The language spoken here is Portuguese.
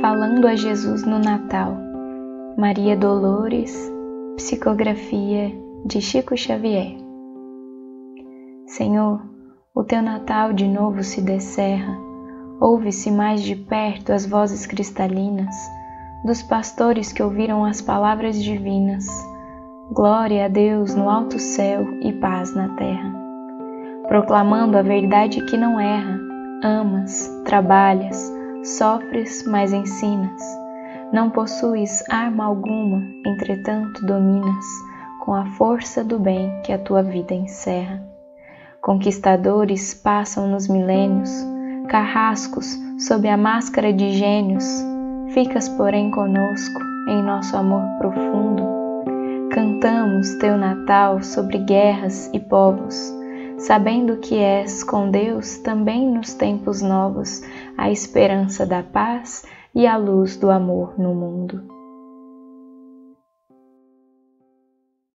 Proclamando a Jesus no Natal. Maria Dolores, psicografia de Chico Xavier. Senhor, o teu Natal de novo se descerra, ouve-se mais de perto as vozes cristalinas dos pastores que ouviram as palavras divinas. Glória a Deus no alto céu e paz na terra. Proclamando a verdade que não erra, amas, trabalhas, sofres, mas ensinas. Não possuis arma alguma, entretanto dominas, com a força do bem que a tua vida encerra. Conquistadores passam nos milênios, carrascos sob a máscara de gênios, ficas, porém, conosco em nosso amor profundo. Cantamos teu Natal sobre guerras e povos sabendo que és com Deus também nos tempos novos a esperança da paz e a luz do amor no mundo.